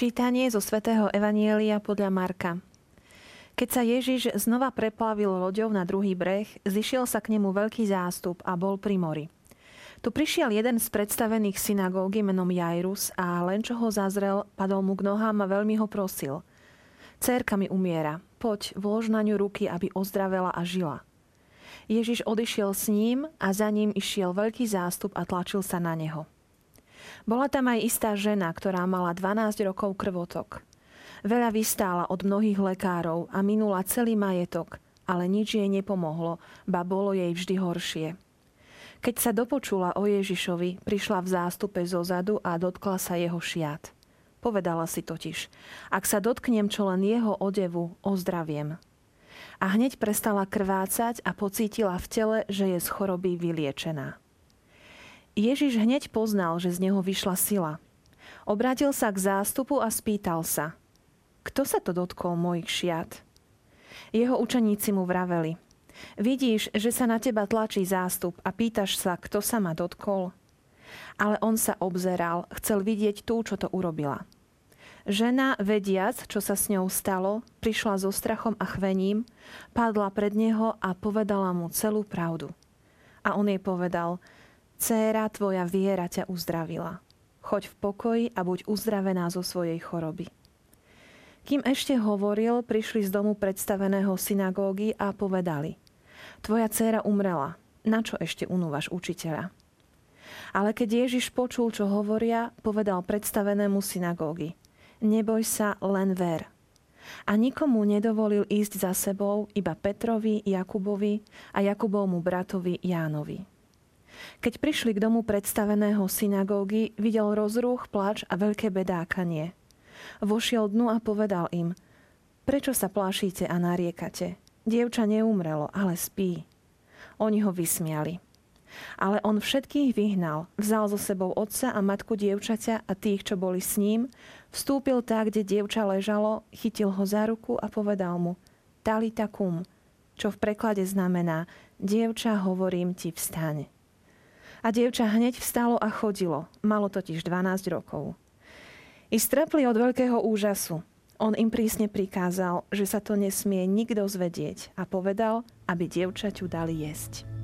Čítanie zo svätého Evanielia podľa Marka. Keď sa Ježiš znova preplavil loďou na druhý breh, zišiel sa k nemu veľký zástup a bol pri mori. Tu prišiel jeden z predstavených synagógy menom Jairus a len čo ho zazrel, padol mu k nohám a veľmi ho prosil. Cérka mi umiera, poď, vlož na ňu ruky, aby ozdravela a žila. Ježiš odišiel s ním a za ním išiel veľký zástup a tlačil sa na neho. Bola tam aj istá žena, ktorá mala 12 rokov krvotok. Veľa vystála od mnohých lekárov a minula celý majetok, ale nič jej nepomohlo, ba bolo jej vždy horšie. Keď sa dopočula o Ježišovi, prišla v zástupe zo zadu a dotkla sa jeho šiat. Povedala si totiž, ak sa dotknem čo len jeho odevu, ozdraviem. A hneď prestala krvácať a pocítila v tele, že je z choroby vyliečená. Ježiš hneď poznal, že z neho vyšla sila. Obrátil sa k zástupu a spýtal sa, kto sa to dotkol mojich šiat? Jeho učeníci mu vraveli, vidíš, že sa na teba tlačí zástup a pýtaš sa, kto sa ma dotkol? Ale on sa obzeral, chcel vidieť tú, čo to urobila. Žena, vediac, čo sa s ňou stalo, prišla so strachom a chvením, padla pred neho a povedala mu celú pravdu. A on jej povedal, Céra, tvoja viera ťa uzdravila. Choď v pokoji a buď uzdravená zo svojej choroby. Kým ešte hovoril, prišli z domu predstaveného synagógy a povedali Tvoja dcéra umrela. Na čo ešte unúvaš učiteľa? Ale keď Ježiš počul, čo hovoria, povedal predstavenému synagógy Neboj sa, len ver. A nikomu nedovolil ísť za sebou, iba Petrovi, Jakubovi a Jakubovmu bratovi Jánovi. Keď prišli k domu predstaveného synagógy, videl rozruch, plač a veľké bedákanie. Vošiel dnu a povedal im, prečo sa plašíte a nariekate? Dievča neumrelo, ale spí. Oni ho vysmiali. Ale on všetkých vyhnal, vzal so sebou otca a matku dievčaťa a tých, čo boli s ním, vstúpil tak, kde dievča ležalo, chytil ho za ruku a povedal mu Talita kum, čo v preklade znamená Dievča, hovorím ti, vstaň. A dievča hneď vstalo a chodilo. Malo totiž 12 rokov. I strepli od veľkého úžasu. On im prísne prikázal, že sa to nesmie nikto zvedieť a povedal, aby dievčaťu dali jesť.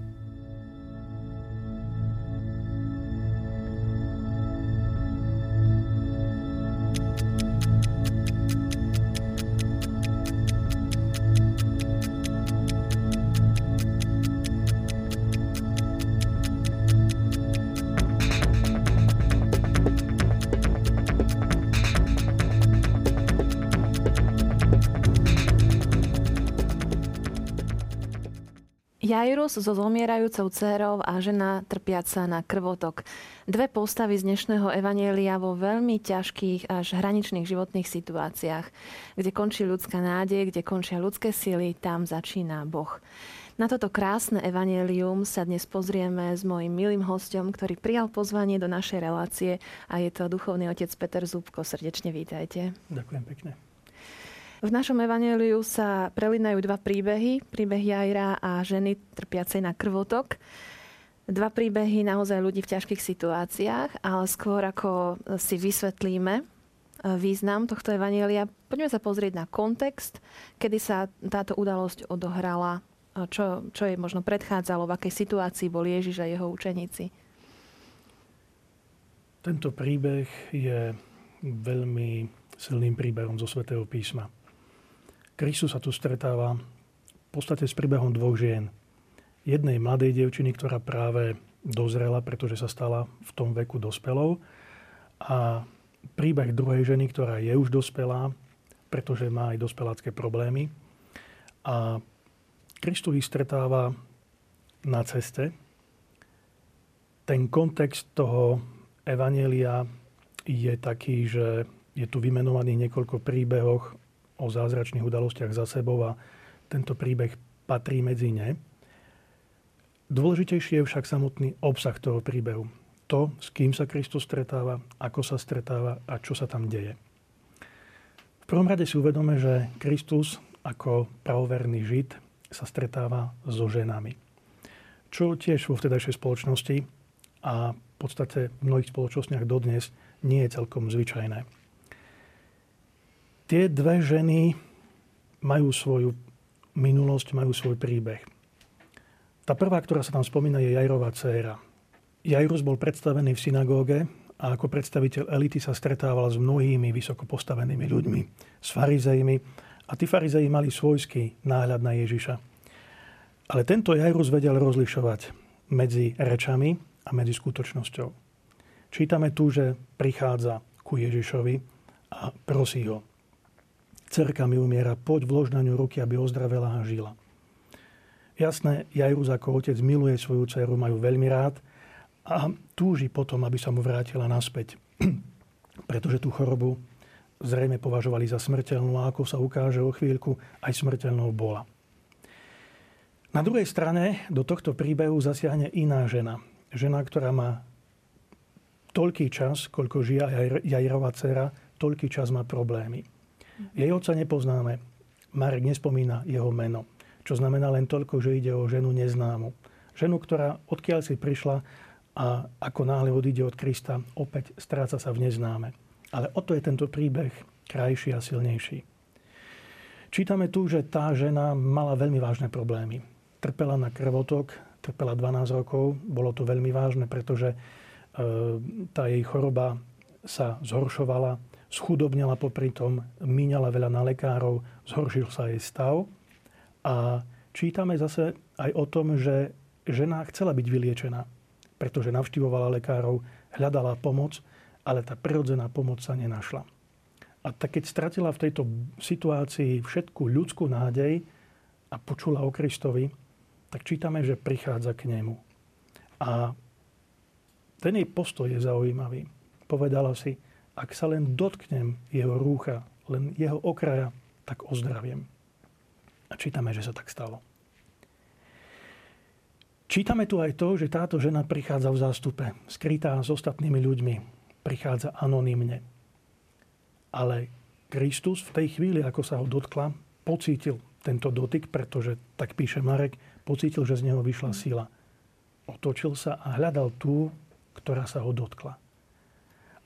Jairus so zomierajúcou dcerou a žena trpiaca na krvotok. Dve postavy z dnešného evanielia vo veľmi ťažkých až hraničných životných situáciách. Kde končí ľudská nádej, kde končia ľudské sily, tam začína Boh. Na toto krásne evanielium sa dnes pozrieme s mojim milým hostom, ktorý prijal pozvanie do našej relácie a je to duchovný otec Peter Zubko. Srdečne vítajte. Ďakujem pekne. V našom evaneliu sa prelinajú dva príbehy. Príbeh Jajra a ženy trpiacej na krvotok. Dva príbehy naozaj ľudí v ťažkých situáciách, ale skôr ako si vysvetlíme e, význam tohto evanielia, poďme sa pozrieť na kontext, kedy sa táto udalosť odohrala, čo, čo jej možno predchádzalo, v akej situácii bol Ježiš a jeho učeníci. Tento príbeh je veľmi silným príbehom zo svätého písma. Kristus sa tu stretáva v podstate s príbehom dvoch žien. Jednej mladej devčiny, ktorá práve dozrela, pretože sa stala v tom veku dospelou. A príbeh druhej ženy, ktorá je už dospelá, pretože má aj dospelácké problémy. A Kristus ich stretáva na ceste. Ten kontext toho evanelia je taký, že je tu vymenovaných niekoľko príbehoch o zázračných udalostiach za sebou a tento príbeh patrí medzi ne. Dôležitejší je však samotný obsah toho príbehu. To, s kým sa Kristus stretáva, ako sa stretáva a čo sa tam deje. V prvom rade si uvedome, že Kristus ako pravoverný Žid sa stretáva so ženami. Čo tiež vo vtedajšej spoločnosti a v podstate v mnohých spoločnostiach dodnes nie je celkom zvyčajné. Tie dve ženy majú svoju minulosť, majú svoj príbeh. Tá prvá, ktorá sa tam spomína, je Jairová dcéra. Jairus bol predstavený v synagóge a ako predstaviteľ elity sa stretával s mnohými vysoko postavenými ľuďmi, s farizejmi a tí farizeji mali svojský náhľad na Ježiša. Ale tento Jairus vedel rozlišovať medzi rečami a medzi skutočnosťou. Čítame tu, že prichádza ku Ježišovi a prosí ho. Cerka mi umiera, poď vlož na ňu ruky, aby ozdravela a žila. Jasné, Jairus ako otec miluje svoju dceru, majú veľmi rád a túži potom, aby sa mu vrátila naspäť. Pretože tú chorobu zrejme považovali za smrteľnú a ako sa ukáže o chvíľku, aj smrteľnou bola. Na druhej strane do tohto príbehu zasiahne iná žena. Žena, ktorá má toľký čas, koľko žije Jajrová dcera, toľký čas má problémy. Jej otca nepoznáme. Marek nespomína jeho meno. Čo znamená len toľko, že ide o ženu neznámu. Ženu, ktorá odkiaľ si prišla a ako náhle odíde od Krista, opäť stráca sa v neznáme. Ale o to je tento príbeh krajší a silnejší. Čítame tu, že tá žena mala veľmi vážne problémy. Trpela na krvotok, trpela 12 rokov. Bolo to veľmi vážne, pretože e, tá jej choroba sa zhoršovala, schudobnila popri tom, míňala veľa na lekárov, zhoršil sa jej stav. A čítame zase aj o tom, že žena chcela byť vyliečená pretože navštivovala lekárov, hľadala pomoc, ale tá prirodzená pomoc sa nenašla. A tak keď stratila v tejto situácii všetku ľudskú nádej a počula o Kristovi, tak čítame, že prichádza k nemu. A ten jej postoj je zaujímavý. Povedala si, ak sa len dotknem jeho rúcha, len jeho okraja, tak ozdraviem. A čítame, že sa tak stalo. Čítame tu aj to, že táto žena prichádza v zástupe, skrytá s ostatnými ľuďmi. Prichádza anonymne. Ale Kristus v tej chvíli, ako sa ho dotkla, pocítil tento dotyk, pretože, tak píše Marek, pocítil, že z neho vyšla sila. Otočil sa a hľadal tú, ktorá sa ho dotkla.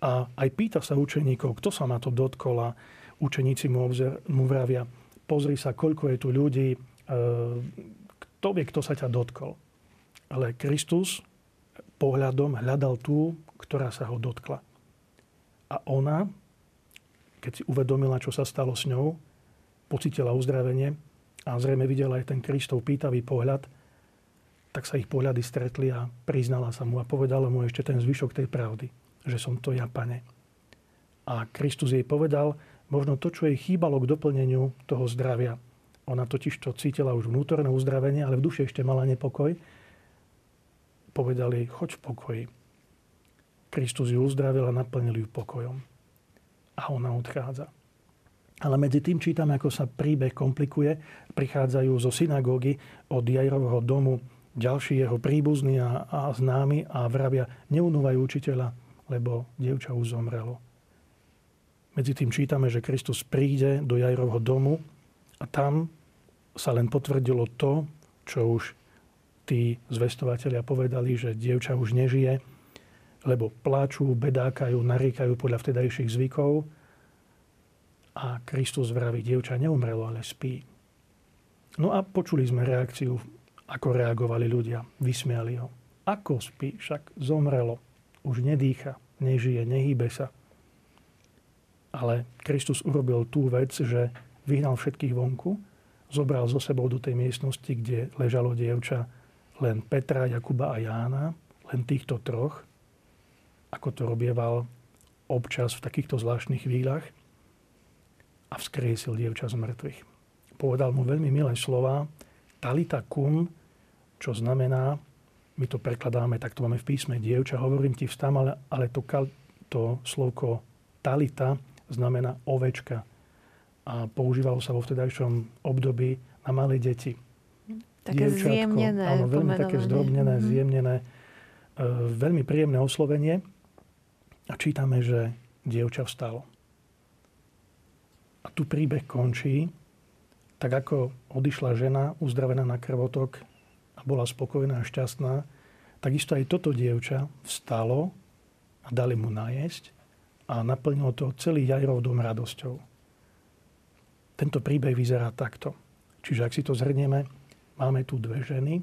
A aj pýta sa učeníkov, kto sa ma to dotkol a učeníci mu, obzer, mu vravia, pozri sa, koľko je tu ľudí, e, kto vie, kto sa ťa dotkol. Ale Kristus pohľadom hľadal tú, ktorá sa ho dotkla. A ona, keď si uvedomila, čo sa stalo s ňou, pocitila uzdravenie a zrejme videla aj ten Kristov pýtavý pohľad, tak sa ich pohľady stretli a priznala sa mu a povedala mu ešte ten zvyšok tej pravdy, že som to ja, pane. A Kristus jej povedal možno to, čo jej chýbalo k doplneniu toho zdravia. Ona totiž to cítila už vnútorné uzdravenie, ale v duši ešte mala nepokoj povedali, choď v pokoji. Kristus ju uzdravil a naplnil ju pokojom. A ona odchádza. Ale medzi tým čítame, ako sa príbeh komplikuje. Prichádzajú zo synagógy od Jajrovho domu ďalší jeho príbuzní a, a známi a vravia, neunúvaj učiteľa, lebo dievča už zomrelo. Medzi tým čítame, že Kristus príde do Jajrovho domu a tam sa len potvrdilo to, čo už tí zvestovateľia povedali, že dievča už nežije, lebo pláču, bedákajú, naríkajú podľa vtedajších zvykov. A Kristus vraví, dievča neumrelo, ale spí. No a počuli sme reakciu, ako reagovali ľudia. Vysmiali ho. Ako spí? Však zomrelo. Už nedýcha, nežije, nehýbe sa. Ale Kristus urobil tú vec, že vyhnal všetkých vonku, zobral zo sebou do tej miestnosti, kde ležalo dievča len Petra, Jakuba a Jána, len týchto troch, ako to robieval občas v takýchto zvláštnych chvíľach a vzkriesil dievča z mŕtvych. Povedal mu veľmi milé slova, talita kum, čo znamená, my to prekladáme, tak to máme v písme, dievča, hovorím ti vstam, ale, ale to, to slovko talita znamená ovečka. A používalo sa vo vtedajšom období na malé deti Také dievčatko. zjemnené. Áno, veľmi také zdrobnené, mm-hmm. zjemnené. E, veľmi príjemné oslovenie. A čítame, že dievča vstalo. A tu príbeh končí, tak ako odišla žena uzdravená na krvotok a bola spokojná a šťastná, takisto aj toto dievča vstalo a dali mu najesť a naplnilo to celý Jajrov dom radosťou. Tento príbeh vyzerá takto. Čiže ak si to zhrnieme, máme tu dve ženy,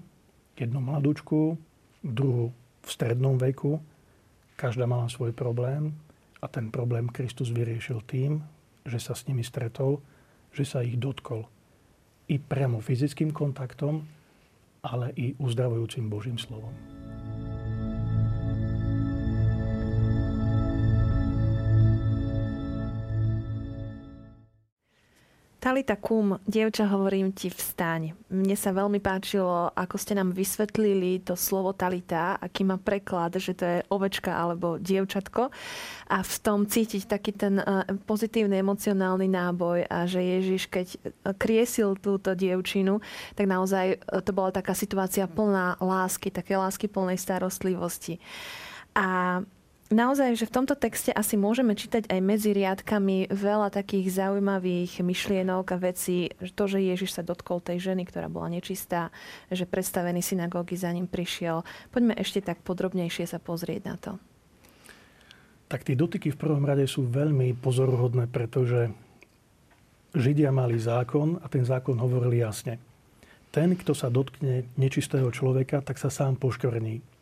jednu mladúčku, druhú v strednom veku. Každá mala svoj problém a ten problém Kristus vyriešil tým, že sa s nimi stretol, že sa ich dotkol. I priamo fyzickým kontaktom, ale i uzdravujúcim Božím slovom. Talita Kum, dievča, hovorím ti, vstaň. Mne sa veľmi páčilo, ako ste nám vysvetlili to slovo Talita, aký má preklad, že to je ovečka alebo dievčatko. A v tom cítiť taký ten e, pozitívny emocionálny náboj a že Ježiš, keď kriesil túto dievčinu, tak naozaj e, to bola taká situácia plná lásky, také lásky plnej starostlivosti. A naozaj, že v tomto texte asi môžeme čítať aj medzi riadkami veľa takých zaujímavých myšlienok a vecí. To, že Ježiš sa dotkol tej ženy, ktorá bola nečistá, že predstavený synagógy za ním prišiel. Poďme ešte tak podrobnejšie sa pozrieť na to. Tak tie dotyky v prvom rade sú veľmi pozoruhodné, pretože Židia mali zákon a ten zákon hovoril jasne. Ten, kto sa dotkne nečistého človeka, tak sa sám poškvrní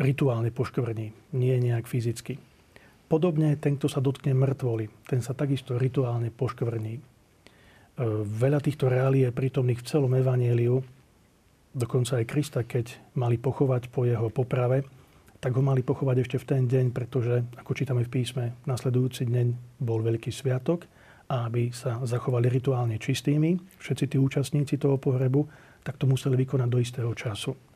rituálne poškvrní, nie nejak fyzicky. Podobne ten, kto sa dotkne mŕtvoly, ten sa takisto rituálne poškvrní. E, veľa týchto reálí je prítomných v celom evanieliu. Dokonca aj Krista, keď mali pochovať po jeho poprave, tak ho mali pochovať ešte v ten deň, pretože, ako čítame v písme, nasledujúci deň bol veľký sviatok a aby sa zachovali rituálne čistými, všetci tí účastníci toho pohrebu, tak to museli vykonať do istého času.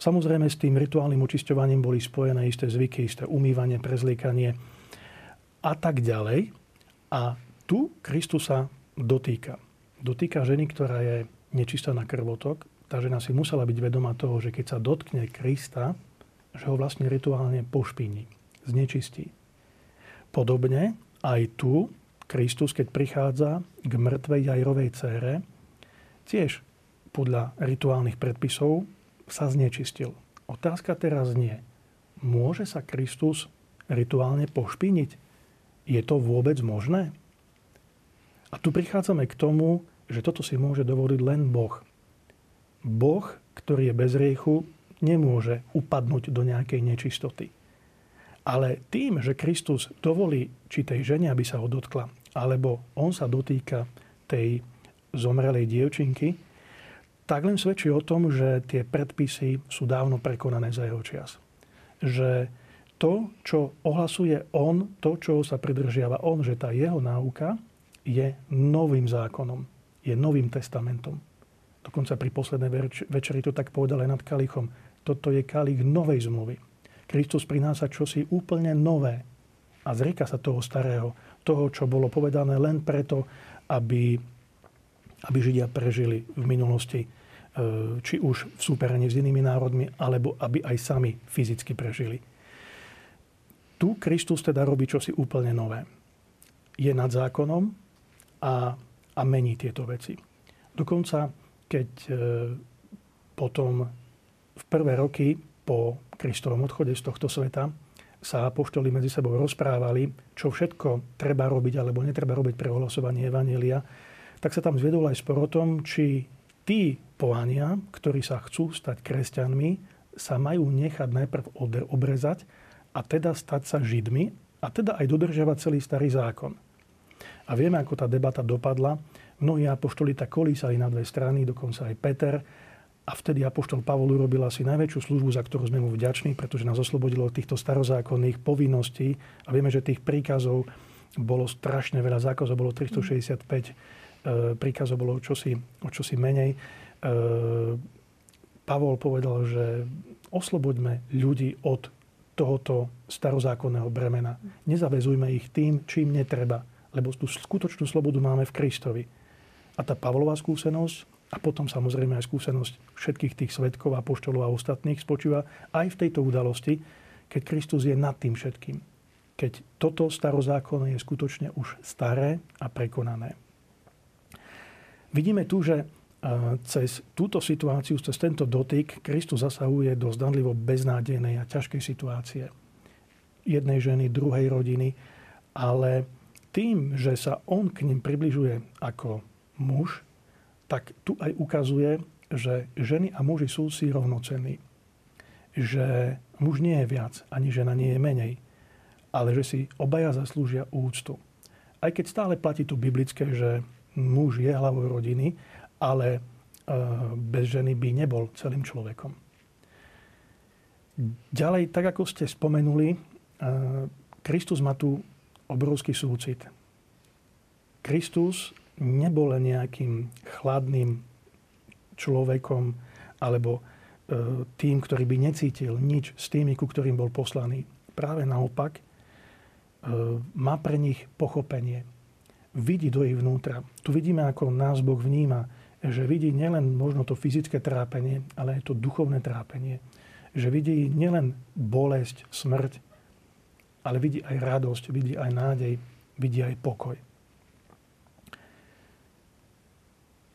Samozrejme s tým rituálnym očisťovaním boli spojené isté zvyky, isté umývanie, prezliekanie a tak ďalej. A tu Kristus sa dotýka. Dotýka ženy, ktorá je nečistá na krvotok. Tá žena si musela byť vedomá toho, že keď sa dotkne Krista, že ho vlastne rituálne pošpíni, znečistí. Podobne aj tu Kristus, keď prichádza k mŕtvej Jajrovej cére, tiež podľa rituálnych predpisov sa znečistil. Otázka teraz nie. Môže sa Kristus rituálne pošpiniť? Je to vôbec možné? A tu prichádzame k tomu, že toto si môže dovoliť len Boh. Boh, ktorý je bez riechu, nemôže upadnúť do nejakej nečistoty. Ale tým, že Kristus dovolí či tej žene, aby sa ho dotkla, alebo on sa dotýka tej zomrelej dievčinky, tak len svedčí o tom, že tie predpisy sú dávno prekonané za jeho čas. Že to, čo ohlasuje on, to, čo sa pridržiava on, že tá jeho náuka je novým zákonom, je novým testamentom. Dokonca pri poslednej večeri to tak povedal aj nad kalichom. Toto je kalich novej zmluvy. Kristus prináša čosi úplne nové a zrieka sa toho starého, toho, čo bolo povedané len preto, aby, aby Židia prežili v minulosti či už v súperení s inými národmi, alebo aby aj sami fyzicky prežili. Tu Kristus teda robí čosi úplne nové. Je nad zákonom a, a mení tieto veci. Dokonca, keď e, potom v prvé roky po Kristovom odchode z tohto sveta sa apoštoli medzi sebou rozprávali, čo všetko treba robiť alebo netreba robiť pre ohlasovanie Evanielia, tak sa tam zviedol aj spor o tom, či tí pohania, ktorí sa chcú stať kresťanmi, sa majú nechať najprv obrezať a teda stať sa židmi a teda aj dodržiavať celý starý zákon. A vieme, ako tá debata dopadla. Mnohí apoštoli tak kolísali na dve strany, dokonca aj Peter. A vtedy apoštol Pavol urobil asi najväčšiu službu, za ktorú sme mu vďační, pretože nás oslobodilo od týchto starozákonných povinností. A vieme, že tých príkazov bolo strašne veľa, zákazov bolo 365 E, príkazov bolo o čosi, o čosi menej. E, Pavol povedal, že osloboďme ľudí od tohoto starozákonného bremena. Nezavezujme ich tým, čím netreba, lebo tú skutočnú slobodu máme v Kristovi. A tá Pavlová skúsenosť a potom samozrejme aj skúsenosť všetkých tých svetkov, apoštolov a ostatných spočíva aj v tejto udalosti, keď Kristus je nad tým všetkým. Keď toto starozákonné je skutočne už staré a prekonané. Vidíme tu, že cez túto situáciu, cez tento dotyk, Kristus zasahuje do zdanlivo beznádejnej a ťažkej situácie jednej ženy, druhej rodiny, ale tým, že sa on k ním približuje ako muž, tak tu aj ukazuje, že ženy a muži sú si rovnocenní. Že muž nie je viac, ani žena nie je menej, ale že si obaja zaslúžia úctu. Aj keď stále platí tu biblické, že muž je hlavou rodiny, ale e, bez ženy by nebol celým človekom. Ďalej, tak ako ste spomenuli, e, Kristus má tu obrovský súcit. Kristus nebol nejakým chladným človekom alebo e, tým, ktorý by necítil nič s tými, ku ktorým bol poslaný. Práve naopak, má pre nich pochopenie. Vidí do ich vnútra. Tu vidíme, ako nás Boh vníma, že vidí nielen možno to fyzické trápenie, ale aj to duchovné trápenie. Že vidí nielen bolesť, smrť, ale vidí aj radosť, vidí aj nádej, vidí aj pokoj.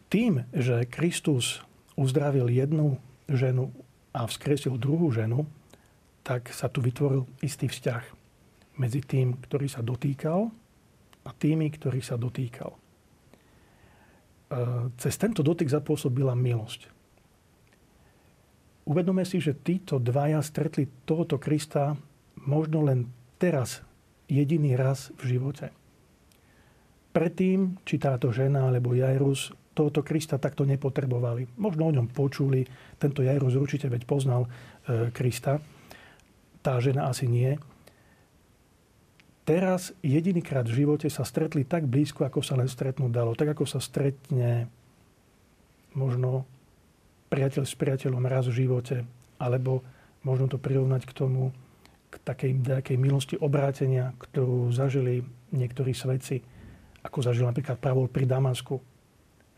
Tým, že Kristus uzdravil jednu ženu a vzkresil druhú ženu, tak sa tu vytvoril istý vzťah medzi tým, ktorý sa dotýkal a tými, ktorý sa dotýkal. E, cez tento dotyk zapôsobila milosť. Uvedome si, že títo dvaja stretli tohoto Krista možno len teraz, jediný raz v živote. Predtým, či táto žena alebo Jairus tohoto Krista takto nepotrebovali. Možno o ňom počuli, tento Jairus určite veď poznal e, Krista, tá žena asi nie teraz jedinýkrát v živote sa stretli tak blízko, ako sa len stretnúť dalo. Tak ako sa stretne možno priateľ s priateľom raz v živote, alebo možno to prirovnať k tomu, k takej nejakej milosti obrátenia, ktorú zažili niektorí svedci, ako zažil napríklad Pavol pri Damasku.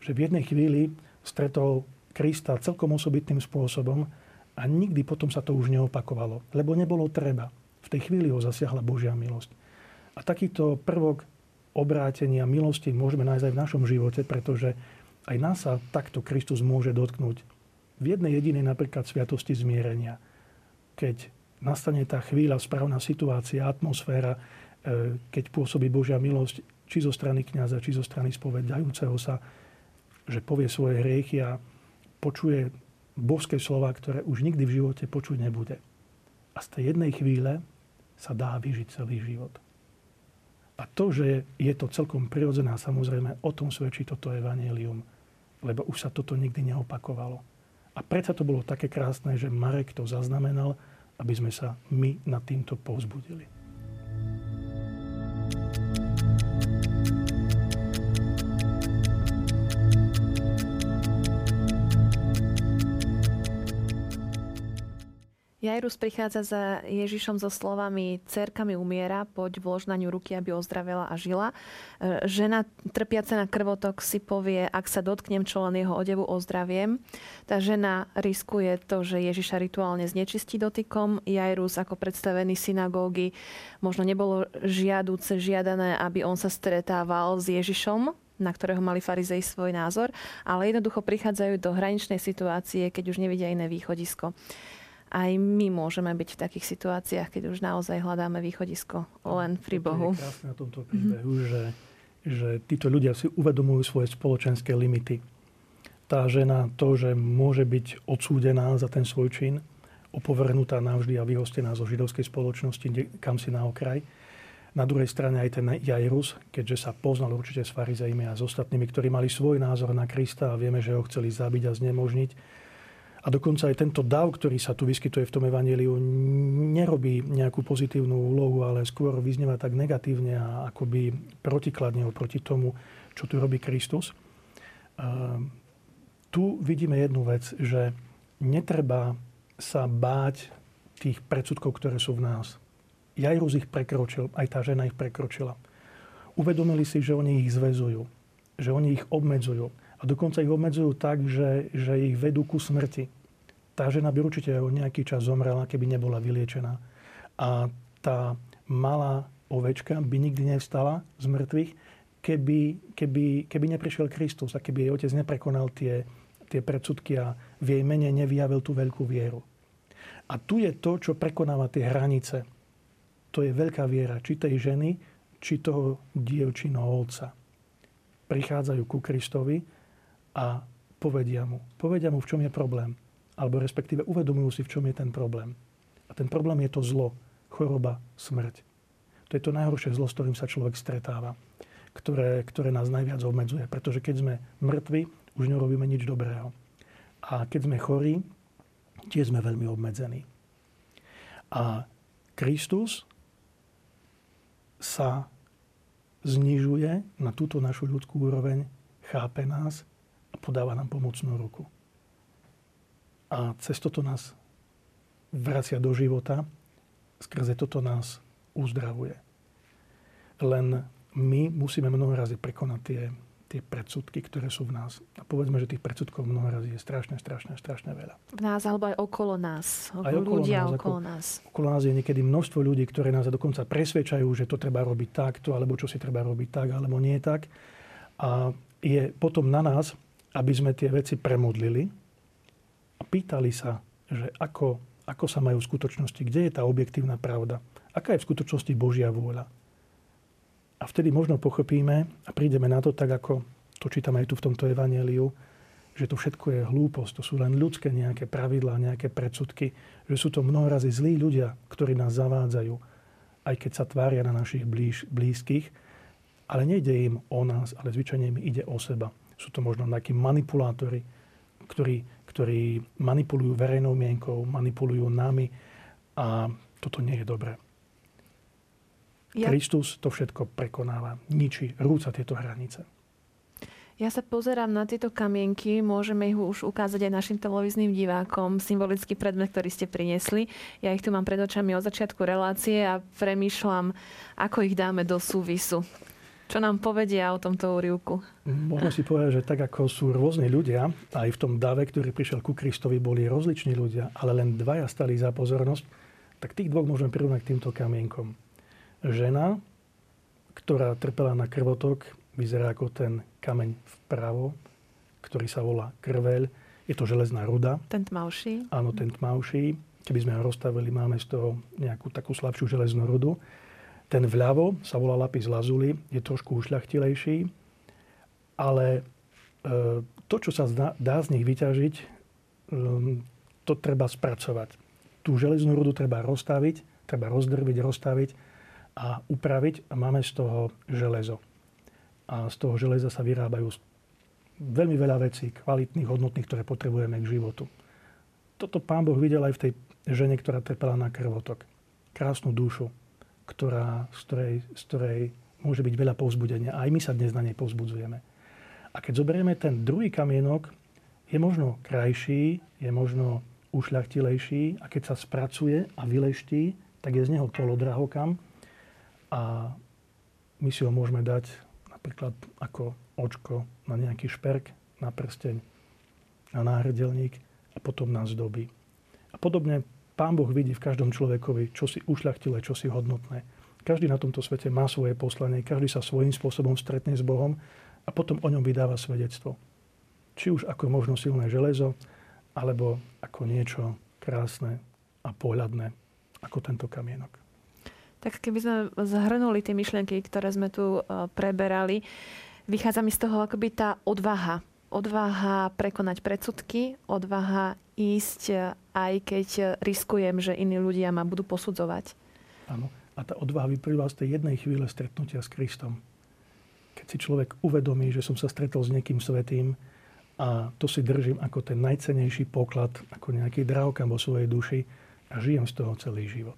Že v jednej chvíli stretol Krista celkom osobitným spôsobom a nikdy potom sa to už neopakovalo, lebo nebolo treba. V tej chvíli ho zasiahla Božia milosť. A takýto prvok obrátenia milosti môžeme nájsť aj v našom živote, pretože aj nás sa takto Kristus môže dotknúť. V jednej jedinej napríklad sviatosti zmierenia. Keď nastane tá chvíľa, správna situácia, atmosféra, e, keď pôsobí Božia milosť, či zo strany kniaza, či zo strany spovedajúceho sa, že povie svoje hriechy a počuje božské slova, ktoré už nikdy v živote počuť nebude. A z tej jednej chvíle sa dá vyžiť celý život. A to, že je to celkom prirodzené, samozrejme, o tom svedčí toto evanelium. Lebo už sa toto nikdy neopakovalo. A predsa to bolo také krásne, že Marek to zaznamenal, aby sme sa my nad týmto povzbudili. Jairus prichádza za Ježišom so slovami Cerka mi umiera, poď vlož na ňu ruky, aby ozdravela a žila. E, žena trpiaca na krvotok si povie, ak sa dotknem čo len jeho odevu, ozdraviem. Tá žena riskuje to, že Ježiša rituálne znečistí dotykom. Jairus ako predstavený synagógy možno nebolo žiaduce, žiadané, aby on sa stretával s Ježišom, na ktorého mali farizej svoj názor, ale jednoducho prichádzajú do hraničnej situácie, keď už nevidia iné východisko aj my môžeme byť v takých situáciách, keď už naozaj hľadáme východisko len pri Bohu. Je krásne na tomto príbehu, mm-hmm. že, že títo ľudia si uvedomujú svoje spoločenské limity. Tá žena to, že môže byť odsúdená za ten svoj čin, opovrhnutá navždy a vyhostená zo židovskej spoločnosti, kam si na okraj. Na druhej strane aj ten Jairus, keďže sa poznal určite s farizejmi a s ostatnými, ktorí mali svoj názor na Krista a vieme, že ho chceli zabiť a znemožniť, a dokonca aj tento dav, ktorý sa tu vyskytuje v tom evaníliu, nerobí nejakú pozitívnu úlohu, ale skôr vyznieva tak negatívne a akoby protikladne oproti tomu, čo tu robí Kristus. Tu vidíme jednu vec, že netreba sa báť tých predsudkov, ktoré sú v nás. Jairus ich prekročil, aj tá žena ich prekročila. Uvedomili si, že oni ich zväzujú, že oni ich obmedzujú a dokonca ich obmedzujú tak, že, že ich vedú ku smrti. Tá žena by určite o nejaký čas zomrela, keby nebola vyliečená. A tá malá ovečka by nikdy nevstala z mŕtvych, keby, keby, keby neprišiel Kristus a keby jej otec neprekonal tie, tie predsudky a v jej mene nevyjavil tú veľkú vieru. A tu je to, čo prekonáva tie hranice. To je veľká viera, či tej ženy, či toho dievčinovca prichádzajú ku Kristovi a povedia mu, povedia mu, v čom je problém. Alebo respektíve uvedomujú si, v čom je ten problém. A ten problém je to zlo, choroba, smrť. To je to najhoršie zlo, s ktorým sa človek stretáva, ktoré, ktoré nás najviac obmedzuje. Pretože keď sme mŕtvi, už nerobíme nič dobrého. A keď sme chorí, tiež sme veľmi obmedzení. A Kristus sa znižuje na túto našu ľudskú úroveň, chápe nás a podáva nám pomocnú ruku. A cez toto nás vracia do života, skrze toto nás uzdravuje. Len my musíme mnoho razy prekonať tie, tie predsudky, ktoré sú v nás. A povedzme, že tých predsudkov mnoho razy je strašne, strašne, strašne veľa. V nás alebo aj okolo nás. Aj okolo ľudia nás, okolo nás. Okolo nás je niekedy množstvo ľudí, ktorí nás dokonca presvedčajú, že to treba robiť takto, alebo čo si treba robiť tak, alebo nie tak. A je potom na nás, aby sme tie veci premodlili a pýtali sa, že ako, ako sa majú v skutočnosti, kde je tá objektívna pravda, aká je v skutočnosti Božia vôľa. A vtedy možno pochopíme a prídeme na to tak, ako to čítame aj tu v tomto evaneliu, že to všetko je hlúposť, to sú len ľudské nejaké pravidlá, nejaké predsudky, že sú to mnohorazí zlí ľudia, ktorí nás zavádzajú, aj keď sa tvária na našich blíž, blízkych, ale nejde im o nás, ale zvyčajne im ide o seba. Sú to možno nejakí manipulátori, ktorí, ktorí manipulujú verejnou mienkou, manipulujú nami a toto nie je dobré. Ja... Kristus to všetko prekonáva, ničí, rúca tieto hranice. Ja sa pozerám na tieto kamienky, môžeme ich už ukázať aj našim televíznym divákom, symbolický predmet, ktorý ste priniesli. Ja ich tu mám pred očami od začiatku relácie a premýšľam, ako ich dáme do súvisu. Čo nám povedia o tomto úrivku? Môžeme si povedať, že tak ako sú rôzni ľudia, aj v tom dave, ktorý prišiel ku Kristovi, boli rozliční ľudia, ale len dvaja stali za pozornosť, tak tých dvoch môžeme prirovnať k týmto kamienkom. Žena, ktorá trpela na krvotok, vyzerá ako ten kameň vpravo, ktorý sa volá krveľ. Je to železná ruda. Ten tmavší. Áno, ten tmavší. Keby sme ho rozstavili, máme z toho nejakú takú slabšiu železnú rudu. Ten vľavo sa volá lapis lazuli, je trošku ušľachtilejší, ale e, to, čo sa dá z nich vyťažiť, e, to treba spracovať. Tú železnú rudu treba rozstaviť, treba rozdrviť, rozstaviť a upraviť a máme z toho železo. A z toho železa sa vyrábajú veľmi veľa vecí, kvalitných, hodnotných, ktoré potrebujeme k životu. Toto pán Boh videl aj v tej žene, ktorá trpela na krvotok. Krásnu dušu, ktorá, z, ktorej, z ktorej môže byť veľa povzbudenia. Aj my sa dnes na nej povzbudzujeme. A keď zoberieme ten druhý kamienok, je možno krajší, je možno ušľachtilejší a keď sa spracuje a vyleští, tak je z neho polodrahokam a my si ho môžeme dať napríklad ako očko na nejaký šperk, na prsteň, na náhrdelník a potom nás zdobí. A podobne Pán Boh vidí v každom človekovi, čo si ušľachtilé, čo si hodnotné. Každý na tomto svete má svoje poslanie, každý sa svojím spôsobom stretne s Bohom a potom o ňom vydáva svedectvo. Či už ako možno silné železo, alebo ako niečo krásne a pohľadné, ako tento kamienok. Tak keby sme zhrnuli tie myšlienky, ktoré sme tu e, preberali, vychádza mi z toho akoby tá odvaha. Odvaha prekonať predsudky, odvaha ísť, e, aj keď riskujem, že iní ľudia ma budú posudzovať. Áno. A tá odvaha vyplýva z tej jednej chvíle stretnutia s Kristom. Keď si človek uvedomí, že som sa stretol s niekým svetým a to si držím ako ten najcenejší poklad, ako nejaký drahokam vo svojej duši a žijem z toho celý život.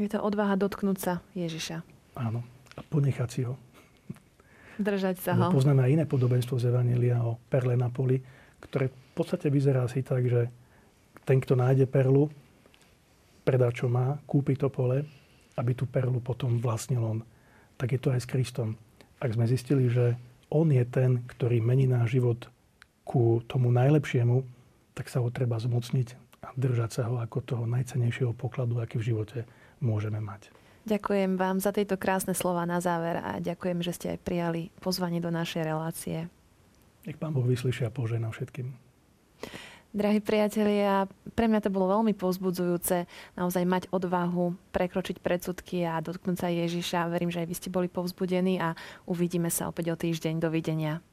Je to odvaha dotknúť sa Ježiša. Áno. A ponechať si ho. Držať sa ho. Poznáme aj iné podobenstvo z Evangelia o perle na poli, ktoré v podstate vyzerá asi tak, že ten, kto nájde perlu, predá, čo má, kúpi to pole, aby tú perlu potom vlastnil on. Tak je to aj s Kristom. Ak sme zistili, že on je ten, ktorý mení náš život ku tomu najlepšiemu, tak sa ho treba zmocniť a držať sa ho ako toho najcenejšieho pokladu, aký v živote môžeme mať. Ďakujem vám za tieto krásne slova na záver a ďakujem, že ste aj prijali pozvanie do našej relácie. Nech Pán Boh vyslyšia a požehná všetkým. Drahí priatelia, pre mňa to bolo veľmi povzbudzujúce naozaj mať odvahu prekročiť predsudky a dotknúť sa Ježiša. Verím, že aj vy ste boli povzbudení a uvidíme sa opäť o týždeň. Dovidenia.